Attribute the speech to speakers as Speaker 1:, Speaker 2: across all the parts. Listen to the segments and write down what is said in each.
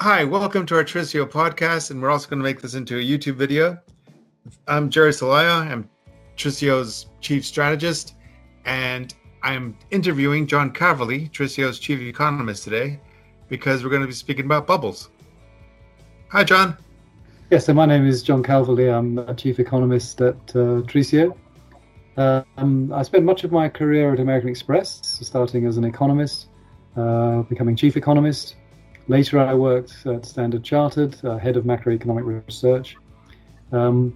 Speaker 1: Hi, welcome to our Tricio podcast, and we're also going to make this into a YouTube video. I'm Jerry Salaya. I'm Tricio's chief strategist, and I'm interviewing John Calverley, Tricio's chief economist today, because we're going to be speaking about bubbles. Hi, John.
Speaker 2: Yes, so my name is John Calverley. I'm a chief economist at uh, Tricio. Um, I spent much of my career at American Express, starting as an economist, uh, becoming chief economist, Later, I worked at Standard Chartered, uh, head of macroeconomic research. Um,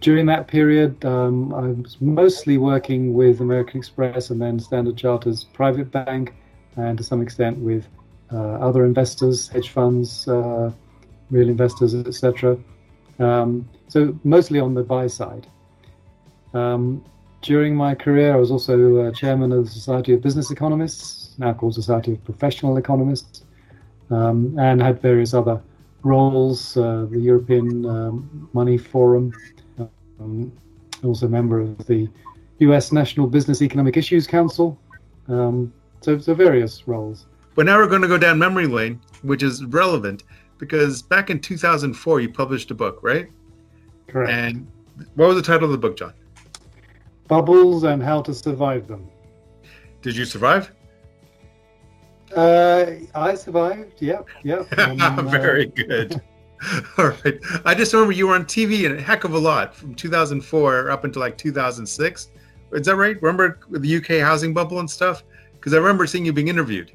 Speaker 2: during that period, um, I was mostly working with American Express and then Standard Chartered's private bank, and to some extent with uh, other investors, hedge funds, uh, real investors, etc. Um, so mostly on the buy side. Um, during my career, I was also uh, chairman of the Society of Business Economists, now called Society of Professional Economists um, and had various other roles. Uh, the European um, Money Forum, um, also a member of the U.S. National Business Economic Issues Council. Um, so, so various roles.
Speaker 1: But now we're going to go down memory lane, which is relevant because back in 2004 you published a book, right?
Speaker 2: Correct.
Speaker 1: And what was the title of the book, John?
Speaker 2: Bubbles and How to Survive Them.
Speaker 1: Did you survive?
Speaker 2: Uh, I survived. Yep, yep.
Speaker 1: Um, Very good. All right. I just remember you were on TV in a heck of a lot from 2004 up until like 2006. Is that right? Remember the UK housing bubble and stuff? Because I remember seeing you being interviewed.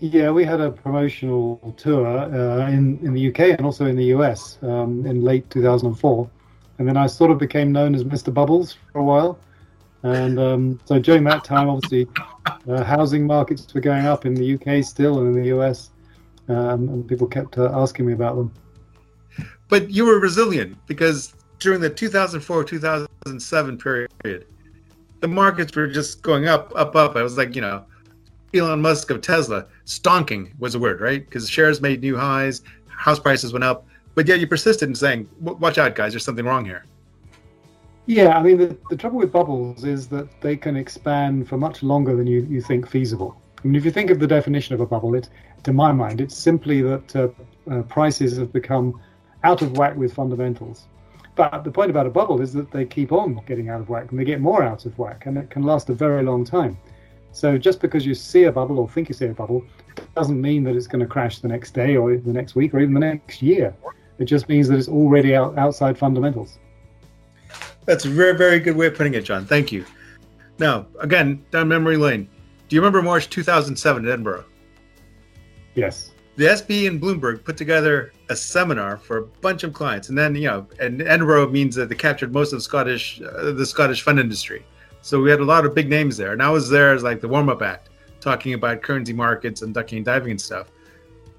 Speaker 2: Yeah, we had a promotional tour uh, in in the UK and also in the US um, in late 2004, and then I sort of became known as Mr. Bubbles for a while. And um, so during that time, obviously, uh, housing markets were going up in the UK still and in the US, um, and people kept uh, asking me about them.
Speaker 1: But you were resilient because during the 2004 2007 period, the markets were just going up, up, up. I was like, you know, Elon Musk of Tesla, stonking was the word, right? Because shares made new highs, house prices went up, but yet you persisted in saying, "Watch out, guys! There's something wrong here."
Speaker 2: Yeah, I mean, the, the trouble with bubbles is that they can expand for much longer than you, you think feasible. I mean, if you think of the definition of a bubble, it, to my mind, it's simply that uh, uh, prices have become out of whack with fundamentals. But the point about a bubble is that they keep on getting out of whack and they get more out of whack, and it can last a very long time. So just because you see a bubble or think you see a bubble doesn't mean that it's going to crash the next day or the next week or even the next year. It just means that it's already out, outside fundamentals.
Speaker 1: That's a very, very good way of putting it, John. Thank you. Now, again, down memory lane. Do you remember March 2007 in Edinburgh?
Speaker 2: Yes.
Speaker 1: The SB and Bloomberg put together a seminar for a bunch of clients, and then you know, and Edinburgh means that they captured most of the Scottish, uh, the Scottish fund industry. So we had a lot of big names there, and I was there as like the warm-up act, talking about currency markets and ducking and diving and stuff.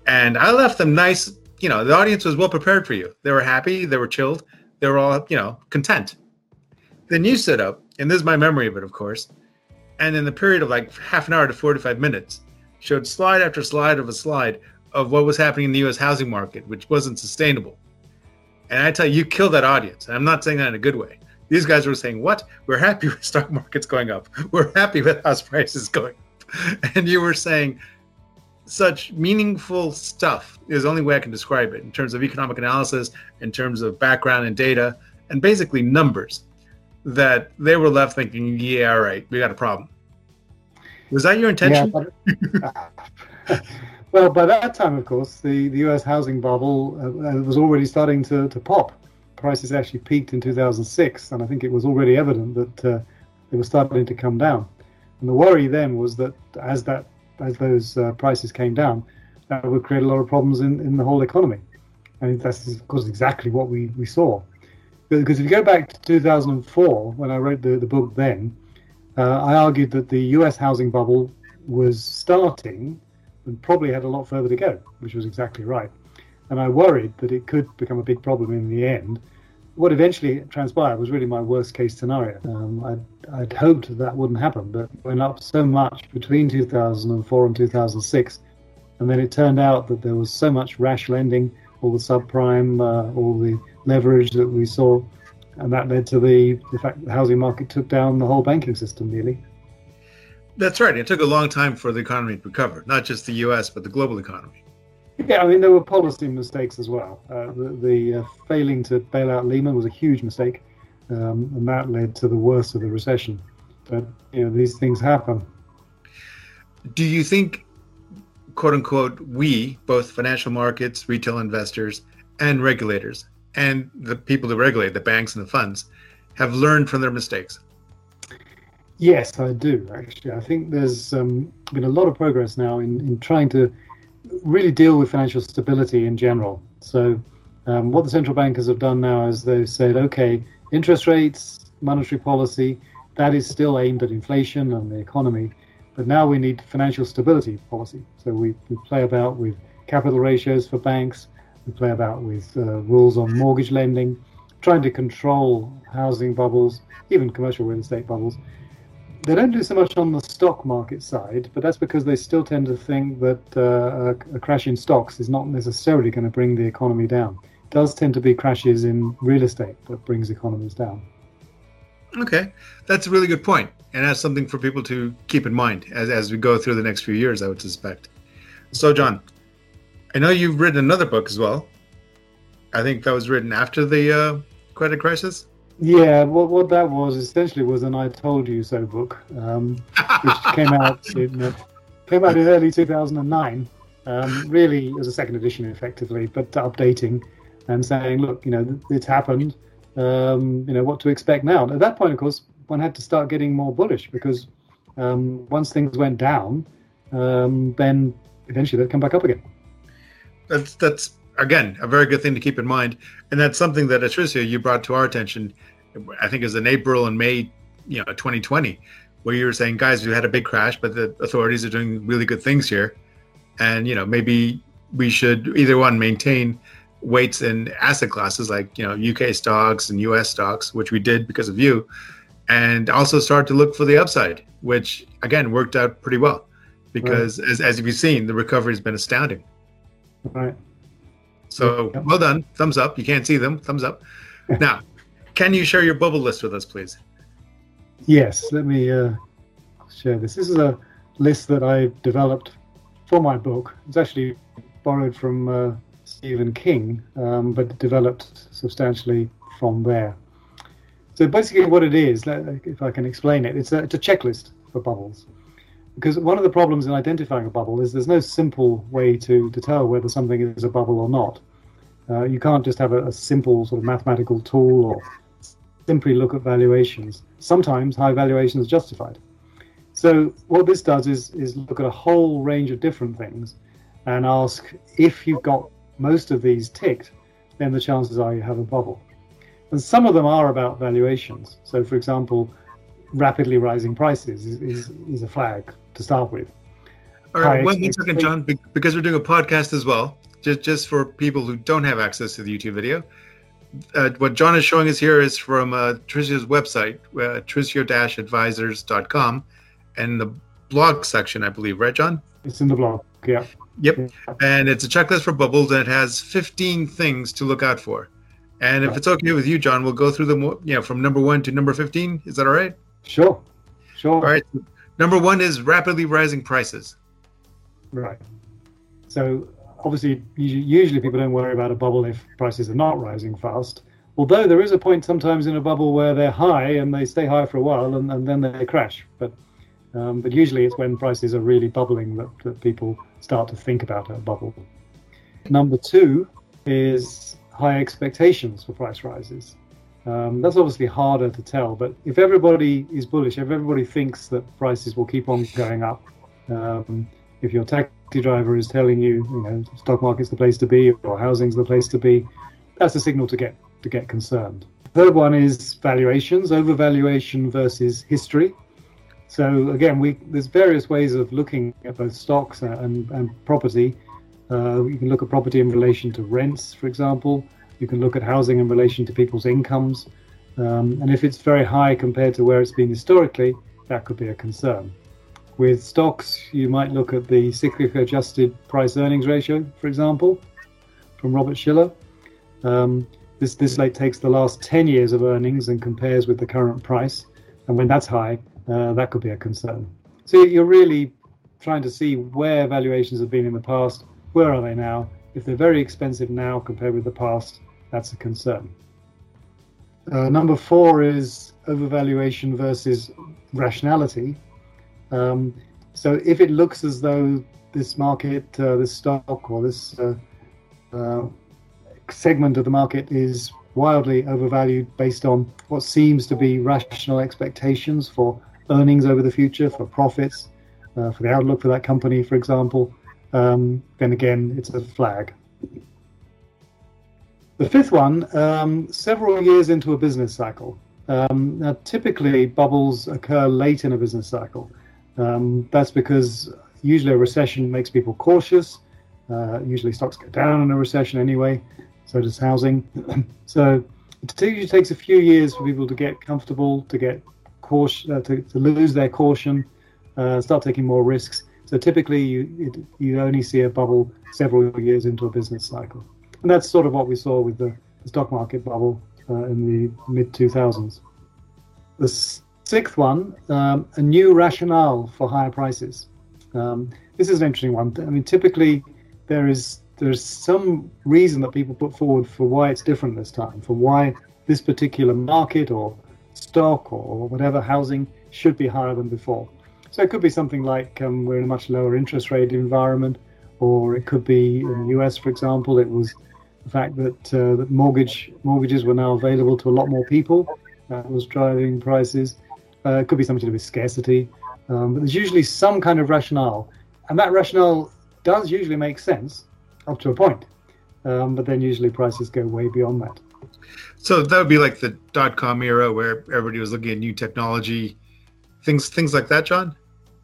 Speaker 1: And I left them nice. You know, the audience was well prepared for you. They were happy. They were chilled. They were all, you know, content. Then you stood up, and this is my memory of it, of course, and in the period of like half an hour to 45 minutes, showed slide after slide of a slide of what was happening in the US housing market, which wasn't sustainable. And I tell you, you killed that audience. And I'm not saying that in a good way. These guys were saying, What? We're happy with stock markets going up. We're happy with house prices going up. And you were saying such meaningful stuff is the only way I can describe it in terms of economic analysis, in terms of background and data, and basically numbers that they were left thinking, yeah, all right, we got a problem. Was that your intention?
Speaker 2: Yeah, but, well, by that time, of course, the, the US housing bubble uh, uh, was already starting to, to pop. Prices actually peaked in 2006, and I think it was already evident that uh, they were starting to come down. And the worry then was that as that as those uh, prices came down, that would create a lot of problems in, in the whole economy. And that's of course exactly what we, we saw because if you go back to 2004, when I wrote the, the book then, uh, I argued that the US housing bubble was starting and probably had a lot further to go, which was exactly right. And I worried that it could become a big problem in the end. What eventually transpired was really my worst case scenario. Um, I'd, I'd hoped that wouldn't happen, but it went up so much between 2004 and 2006. And then it turned out that there was so much rash lending, all the subprime, uh, all the leverage that we saw, and that led to the, the fact that the housing market took down the whole banking system nearly.
Speaker 1: That's right. It took a long time for the economy to recover, not just the U.S. but the global economy.
Speaker 2: Yeah, I mean there were policy mistakes as well. Uh, the, the uh, failing to bail out Lehman was a huge mistake, um, and that led to the worst of the recession. But you know these things happen.
Speaker 1: Do you think, quote unquote, we both financial markets, retail investors, and regulators, and the people who regulate the banks and the funds, have learned from their mistakes?
Speaker 2: Yes, I do actually. I think there's um, been a lot of progress now in, in trying to really deal with financial stability in general. So, um, what the central bankers have done now is they've said, okay, interest rates, monetary policy, that is still aimed at inflation and the economy. But now we need financial stability policy. So we, we play about with capital ratios for banks, we play about with uh, rules on mortgage lending, trying to control housing bubbles, even commercial real estate bubbles. They don't do so much on the stock market side, but that's because they still tend to think that uh, a, a crash in stocks is not necessarily going to bring the economy down. It does tend to be crashes in real estate that brings economies down.
Speaker 1: Okay, that's a really good point, and that's something for people to keep in mind as, as we go through the next few years, I would suspect. So, John, I know you've written another book as well. I think that was written after the uh, credit crisis.
Speaker 2: Yeah, what what that was essentially was an "I told you so" book, um, which came out in uh, came out in early 2009. Um, really, as a second edition, effectively, but updating and saying, look, you know, it's happened. Um, you know what to expect now. At that point, of course, one had to start getting more bullish because um, once things went down, um, then eventually they'd come back up again.
Speaker 1: That's that's again a very good thing to keep in mind, and that's something that at Tricio you brought to our attention. I think it was in April and May, you know, 2020, where you were saying, guys, we had a big crash, but the authorities are doing really good things here, and you know maybe we should either one maintain weights in asset classes like you know UK stocks and US stocks, which we did because of you, and also start to look for the upside, which again worked out pretty well because right. as, as you've seen, the recovery has been astounding.
Speaker 2: Right.
Speaker 1: So yep. well done. Thumbs up. You can't see them. Thumbs up. now, can you share your bubble list with us, please?
Speaker 2: Yes. Let me uh, share this. This is a list that I developed for my book. It's actually borrowed from uh, Stephen King, um, but developed substantially from there. So basically, what it is, if I can explain it, it's a, it's a checklist for bubbles because one of the problems in identifying a bubble is there's no simple way to, to tell whether something is a bubble or not. Uh, you can't just have a, a, simple sort of mathematical tool or simply look at valuations. Sometimes high valuations are justified. So what this does is is look at a whole range of different things and ask if you've got most of these ticked, then the chances are you have a bubble. And some of them are about valuations. So for example, rapidly rising prices is, is, is a flag to start with.
Speaker 1: All right, one, second, John, because we're doing a podcast as well, just just for people who don't have access to the YouTube video. Uh, what John is showing us here is from uh, Tricio's website, uh, tricio-advisors.com, and the blog section, I believe, right, John?
Speaker 2: It's in the blog, yeah.
Speaker 1: Yep. And it's a checklist for bubbles, and it has 15 things to look out for. And if it's okay with you, John, we'll go through them, you know, from number one to number 15. Is that all right?
Speaker 2: Sure. Sure. All
Speaker 1: right. Number one is rapidly rising prices.
Speaker 2: Right. So obviously, usually people don't worry about a bubble if prices are not rising fast. Although there is a point sometimes in a bubble where they're high and they stay high for a while and, and then they crash. But um, but usually it's when prices are really bubbling that, that people start to think about a bubble. Number two is high expectations for price rises. Um, that's obviously harder to tell, but if everybody is bullish, if everybody thinks that prices will keep on going up, um, if your taxi driver is telling you, you know, stock market's the place to be or housing's the place to be, that's a signal to get to get concerned. Third one is valuations, overvaluation versus history. So again, we there's various ways of looking at both stocks and, and property. Uh, you can look at property in relation to rents, for example. You can look at housing in relation to people's incomes. Um, and if it's very high compared to where it's been historically, that could be a concern. With stocks, you might look at the cyclic adjusted price earnings ratio, for example, from Robert Shiller. Um, this this like takes the last 10 years of earnings and compares with the current price. And when that's high, uh, that could be a concern. So you're really trying to see where valuations have been in the past Where are they now? If they're very expensive now compared with the past, that's a concern. Uh, number four is overvaluation versus rationality. Um, so if it looks as though this market, uh, this stock, or this uh, uh, segment of the market is wildly overvalued based on what seems to be rational expectations for earnings over the future, for profits, uh, for the outlook for that company, for example, um, then again, it's a flag. The fifth one, um, several years into a business cycle. Um, now, typically, bubbles occur late in a business cycle. Um, that's because usually a recession makes people cautious. Uh, usually, stocks go down in a recession anyway. So does housing. so it usually takes a few years for people to get comfortable, to get caution, uh, to, to, lose their caution, uh, start taking more risks. So typically, you it, you only see a bubble several years into a business cycle. And that's sort of what we saw with the, stock market bubble uh, in the mid 2000s. The sixth one, um, a new rationale for higher prices. Um, this is an interesting one. I mean, typically there is there's some reason that people put forward for why it's different this time, for why this particular market or stock or whatever housing should be higher than before. So it could be something like um, we're in a much lower interest rate environment, or it could be in the US, for example, it was the fact that, uh, that mortgage mortgages were now available to a lot more people. That was driving prices. Uh, it could be something to do with scarcity, um, but there's usually some kind of rationale, and that rationale does usually make sense up to a point, um, but then usually prices go way beyond that.
Speaker 1: So that would be like the dot com era where everybody was looking at new technology, things things like that, John.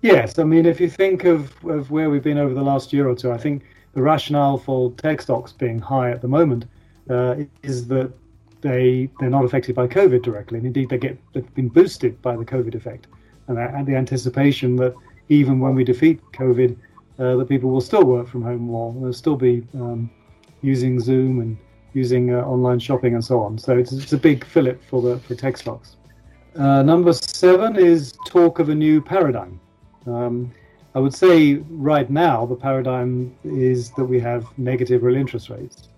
Speaker 2: Yes, I mean if you think of, of where we've been over the last year or two, I think the rationale for tech stocks being high at the moment uh, is that they they're not affected by COVID directly, and indeed they get they've been boosted by the COVID effect, and, and the anticipation that even when we defeat COVID, uh, that people will still work from home more, they'll still be um, using Zoom and using uh, online shopping and so on. So it's, it's a big fillip for the for tech stocks. Uh, number seven is talk of a new paradigm. Um, I would say right now the paradigm is that we have negative real interest rates,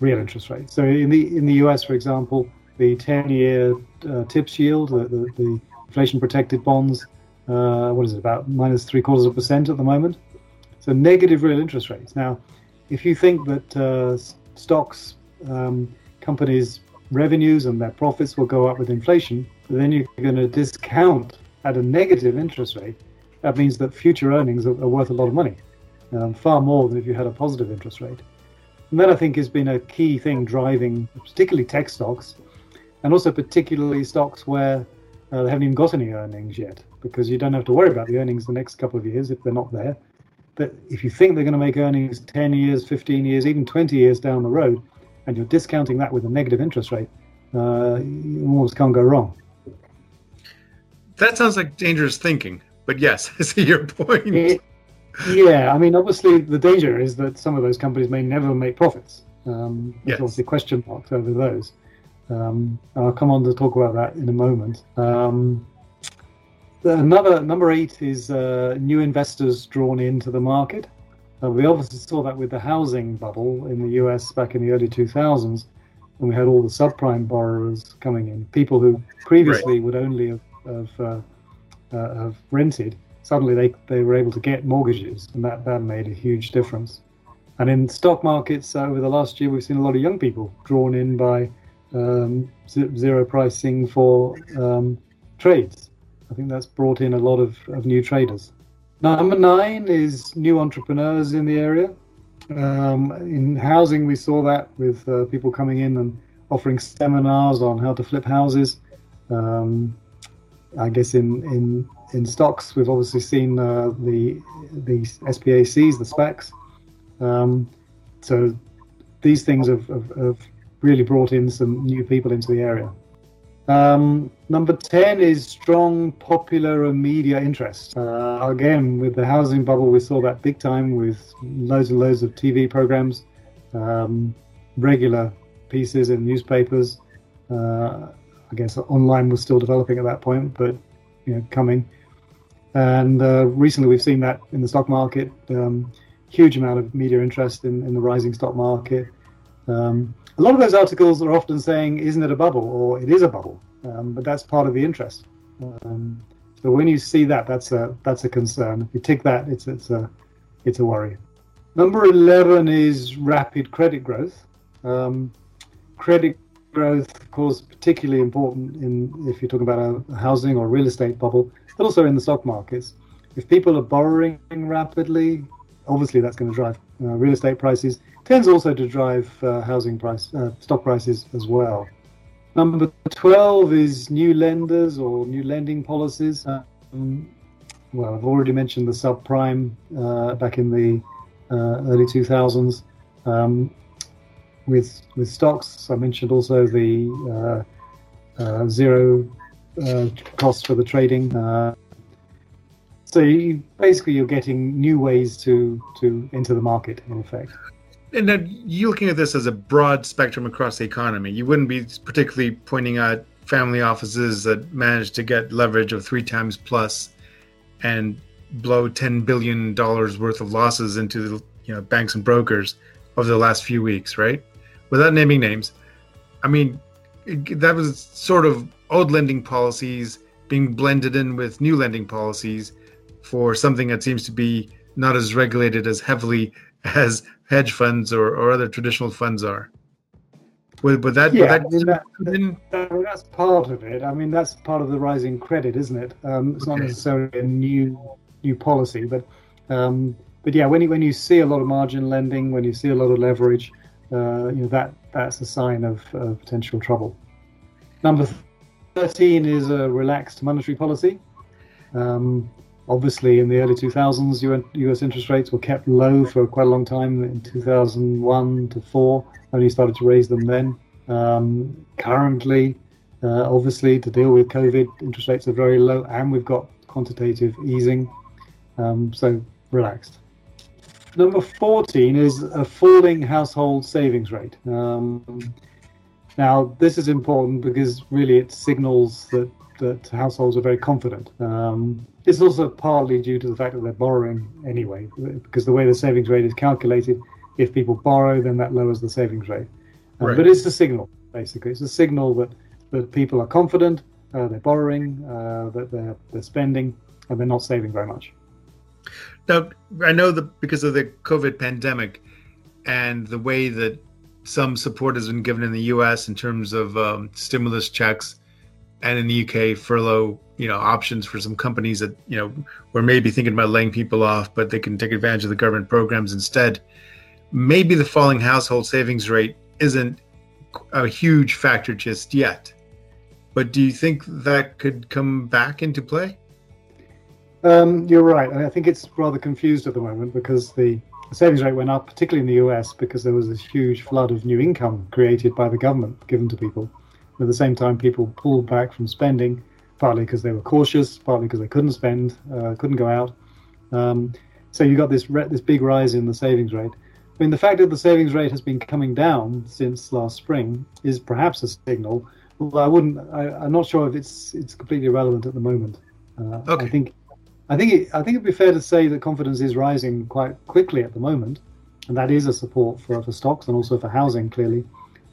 Speaker 2: real interest rates. So in the in the US, for example, the 10-year uh, TIPS yield, the, the, the inflation-protected bonds, uh, what is it about minus three quarters of a percent at the moment? So negative real interest rates. Now, if you think that uh, stocks, um, companies' revenues and their profits will go up with inflation, then you're going to discount at a negative interest rate that means that future earnings are, are worth a lot of money, um, far more than if you had a positive interest rate. And that I think has been a key thing driving particularly tech stocks and also particularly stocks where uh, they haven't even got any earnings yet because you don't have to worry about the earnings the next couple of years if they're not there. But if you think they're going to make earnings 10 years, 15 years, even 20 years down the road, and you're discounting that with a negative interest rate, uh, you almost can't go wrong.
Speaker 1: That sounds like dangerous thinking. But yes, I see your point. It,
Speaker 2: yeah, I mean, obviously, the danger is that some of those companies may never make profits. Um, there's yes. obviously question marks over those. Um, I'll come on to talk about that in a moment. Um, another number eight is uh, new investors drawn into the market. Uh, we obviously saw that with the housing bubble in the US back in the early 2000s, when we had all the subprime borrowers coming in, people who previously right. would only have, have uh, uh, have rented, suddenly they, they were able to get mortgages, and that, that made a huge difference. And in stock markets uh, over the last year, we've seen a lot of young people drawn in by um, zero pricing for um, trades. I think that's brought in a lot of, of new traders. Number nine is new entrepreneurs in the area. Um, in housing, we saw that with uh, people coming in and offering seminars on how to flip houses. Um, I guess in in in stocks, we've obviously seen uh, the the SPACs, the SPACs. Um, so these things have, have, have, really brought in some new people into the area. Um, number 10 is strong popular media interest. Uh, again, with the housing bubble, we saw that big time with loads and loads of TV programs, um, regular pieces in newspapers. Uh, I guess online was still developing at that point, but you know, coming. And uh, recently, we've seen that in the stock market. Um, huge amount of media interest in, in the rising stock market. Um, a lot of those articles are often saying, "Isn't it a bubble?" or "It is a bubble," um, but that's part of the interest. Um, so when you see that, that's a that's a concern. If you tick that, it's it's a it's a worry. Number eleven is rapid credit growth. Um, credit growth, of course, particularly important in if you're talking about a housing or real estate bubble, but also in the stock markets. If people are borrowing rapidly, obviously that's going to drive uh, real estate prices. Tends also to drive uh, housing price, uh, stock prices as well. Number 12 is new lenders or new lending policies. Um, well, I've already mentioned the subprime uh, back in the uh, early 2000s. Um, with with stocks, I mentioned also the uh, zero cost for the trading so you, basically, you're getting new ways to to enter the market in effect.
Speaker 1: And then you're looking at this as a broad spectrum across the economy. You wouldn't be particularly pointing out family offices that managed to get leverage of three times plus and blow ten billion dollars worth of losses into the you know banks and brokers over the last few weeks, right? Without naming names, I mean that was sort of old lending policies being blended in with new lending policies for something that seems to be not as regulated as heavily as hedge funds or, or other traditional funds are. Would, would that,
Speaker 2: yeah, would that, I mean, that, that, that's part of it. I mean, that's part of the rising credit, isn't it? Um, it's okay. not necessarily a new new policy, but um, but yeah, when you when you see a lot of margin lending, when you see a lot of leverage, uh, you know that that's a sign of uh, potential trouble. Number thirteen is a relaxed monetary policy. Um, obviously in the early 2000s US interest rates were kept low for quite a long time in 2001 to 4 only started to raise them then. Um, currently uh, obviously to deal with covid interest rates are very low and we've got quantitative easing. Um, so relaxed. Number 14 is a falling household savings rate. Um, now this is important because really it signals that that households are very confident. Um, it's also partly due to the fact that they're borrowing anyway, because the way the savings rate is calculated, if people borrow, then that lowers the savings rate. Um, right. But it's a signal, basically. It's a signal that, that people are confident, uh, they're borrowing, uh, that they're, they're spending, and they're not saving very much.
Speaker 1: Now, I know that because of the COVID pandemic and the way that some support has been given in the U.S. in terms of um, stimulus checks, and in the UK, furlough you know options for some companies that you know were maybe thinking about laying people off, but they can take advantage of the government programs instead. Maybe the falling household savings rate isn't a huge factor just yet, but do you think that could come back into play?
Speaker 2: Um, you're right. I think it's rather confused at the moment because the savings rate went up, particularly in the US, because there was this huge flood of new income created by the government given to people. At the same time, people pulled back from spending, partly because they were cautious, partly because they couldn't spend, uh, couldn't go out. Um, so you got this re- this big rise in the savings rate. I mean, the fact that the savings rate has been coming down since last spring is perhaps a signal. Well, I wouldn't. I, am not sure if it's it's completely irrelevant at the moment. Uh, okay. I think, I think, it, I think it'd be fair to say that confidence is rising quite quickly at the moment, and that is a support for for stocks and also for housing. Clearly,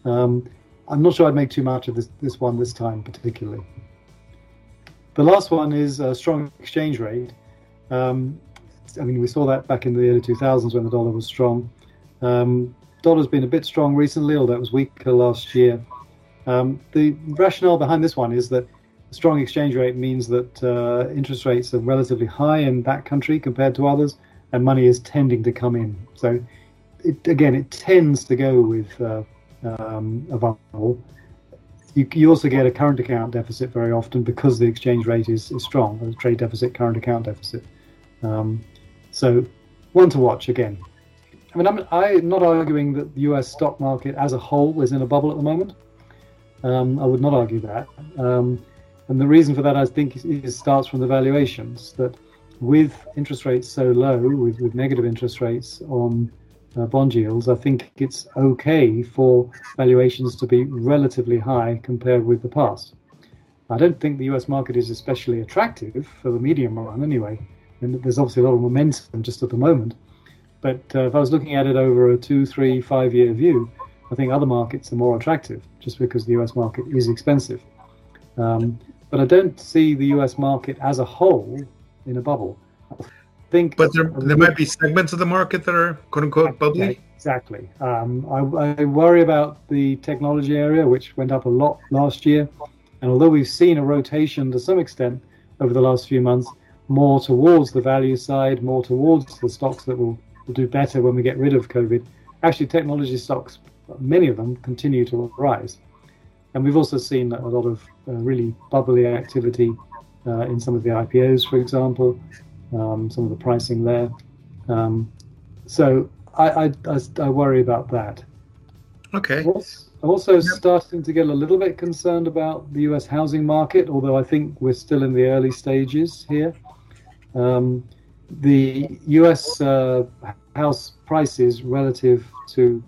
Speaker 2: um, I'm not sure I'd make too much of this, this one this time particularly. The last one is a strong exchange rate. Um, I mean, we saw that back in the early 2000s when the dollar was strong. Um, dollar's been a bit strong recently, although it was weaker last year. Um, the rationale behind this one is that a strong exchange rate means that uh, interest rates are relatively high in that country compared to others, and money is tending to come in. So, it, again, it tends to go with uh, um, available. You, you, also get a current account deficit very often because the exchange rate is, is strong, a trade deficit, current account deficit. Um, so, one to watch again. I mean, I'm, I'm, not arguing that the US stock market as a whole is in a bubble at the moment. Um, I would not argue that. Um, and the reason for that, I think, is, is, starts from the valuations that with interest rates so low, with, with negative interest rates on uh, bond yields, I think it's okay for valuations to be relatively high compared with the past. I don't think the US market is especially attractive for the medium run anyway. And there's obviously a lot of momentum just at the moment. But uh, if I was looking at it over a two, three, five year view, I think other markets are more attractive just because the US market is expensive. Um, but I don't see the US market as a whole in a bubble. Think
Speaker 1: but there, there might be segments of the market that are quote unquote bubbly. Yeah,
Speaker 2: exactly. Um, I, I worry about the technology area, which went up a lot last year. And although we've seen a rotation to some extent over the last few months, more towards the value side, more towards the stocks that will, will do better when we get rid of COVID, actually technology stocks, many of them continue to rise. And we've also seen a lot of uh, really bubbly activity uh, in some of the IPOs, for example, um, some of the pricing there. Um, so I, I, I, I, worry about that.
Speaker 1: Okay.
Speaker 2: I'm also yep. starting to get a little bit concerned about the US housing market, although I think we're still in the early stages here. Um, the US uh, house prices relative to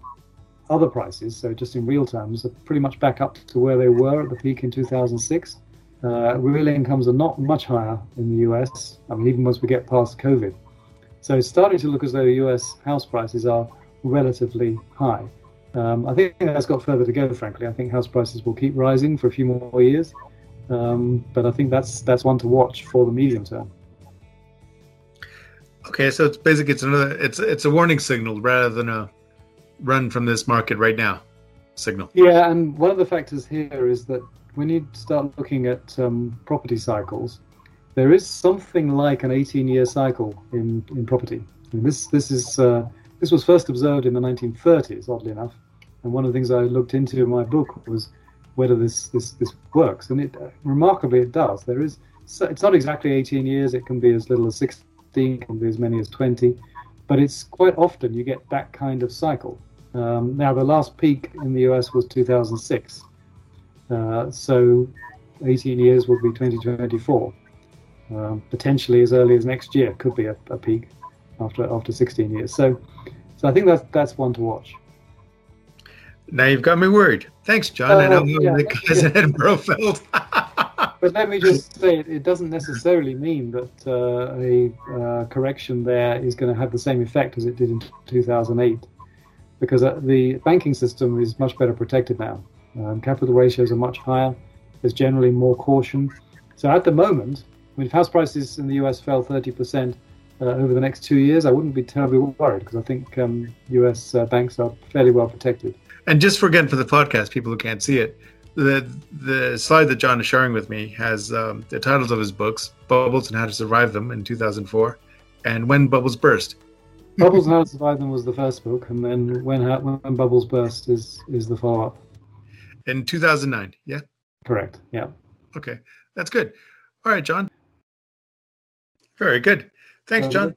Speaker 2: other prices, so just in real terms, are pretty much back up to where they were at the peak in 2006. Uh, real incomes are not much higher in the US, I mean, even once we get past COVID. So it's starting to look as though US house prices are relatively high. Um, I think that's got further to go, frankly. I think house prices will keep rising for a few more years. Um, but I think that's that's one to watch for the medium term.
Speaker 1: Okay, so it's basically it's another it's it's a warning signal rather than a run from this market right now signal.
Speaker 2: Yeah, and one of the factors here is that when you start looking at um, property cycles, there is something like an 18-year cycle in in property. And this this is uh, this was first observed in the 1930s, oddly enough. And one of the things I looked into in my book was whether this this this works, and it remarkably it does. There is it's not exactly 18 years; it can be as little as 16, can be as many as 20, but it's quite often you get that kind of cycle. Um, now, the last peak in the US was 2006. Uh, so 18 years would be 2024. Um, potentially as early as next year could be a, a, peak after after 16 years. So, so I think that's that's one to watch.
Speaker 1: Now you've got me worried. Thanks, John. Uh, I know yeah, the guys in Edinburgh felt.
Speaker 2: but let me just say, it, it doesn't necessarily mean that uh, a uh, correction there is going to have the same effect as it did in 2008 because uh, the banking system is much better protected now. Um, capital ratios are much higher. There's generally more caution. So at the moment, I mean, if house prices in the US fell 30% uh, over the next two years, I wouldn't be terribly worried because I think um, US uh, banks are fairly well protected.
Speaker 1: And just for again for the podcast, people who can't see it, the the slide that John is sharing with me has um, the titles of his books: "Bubbles and How to Survive Them" in 2004, and "When Bubbles Burst."
Speaker 2: Bubbles and How to Survive Them was the first book, and then When, when Bubbles Burst is is the follow up.
Speaker 1: In 2009, yeah.
Speaker 2: Correct. Yeah.
Speaker 1: Okay, that's good. All right, John. Very good. Thanks, John.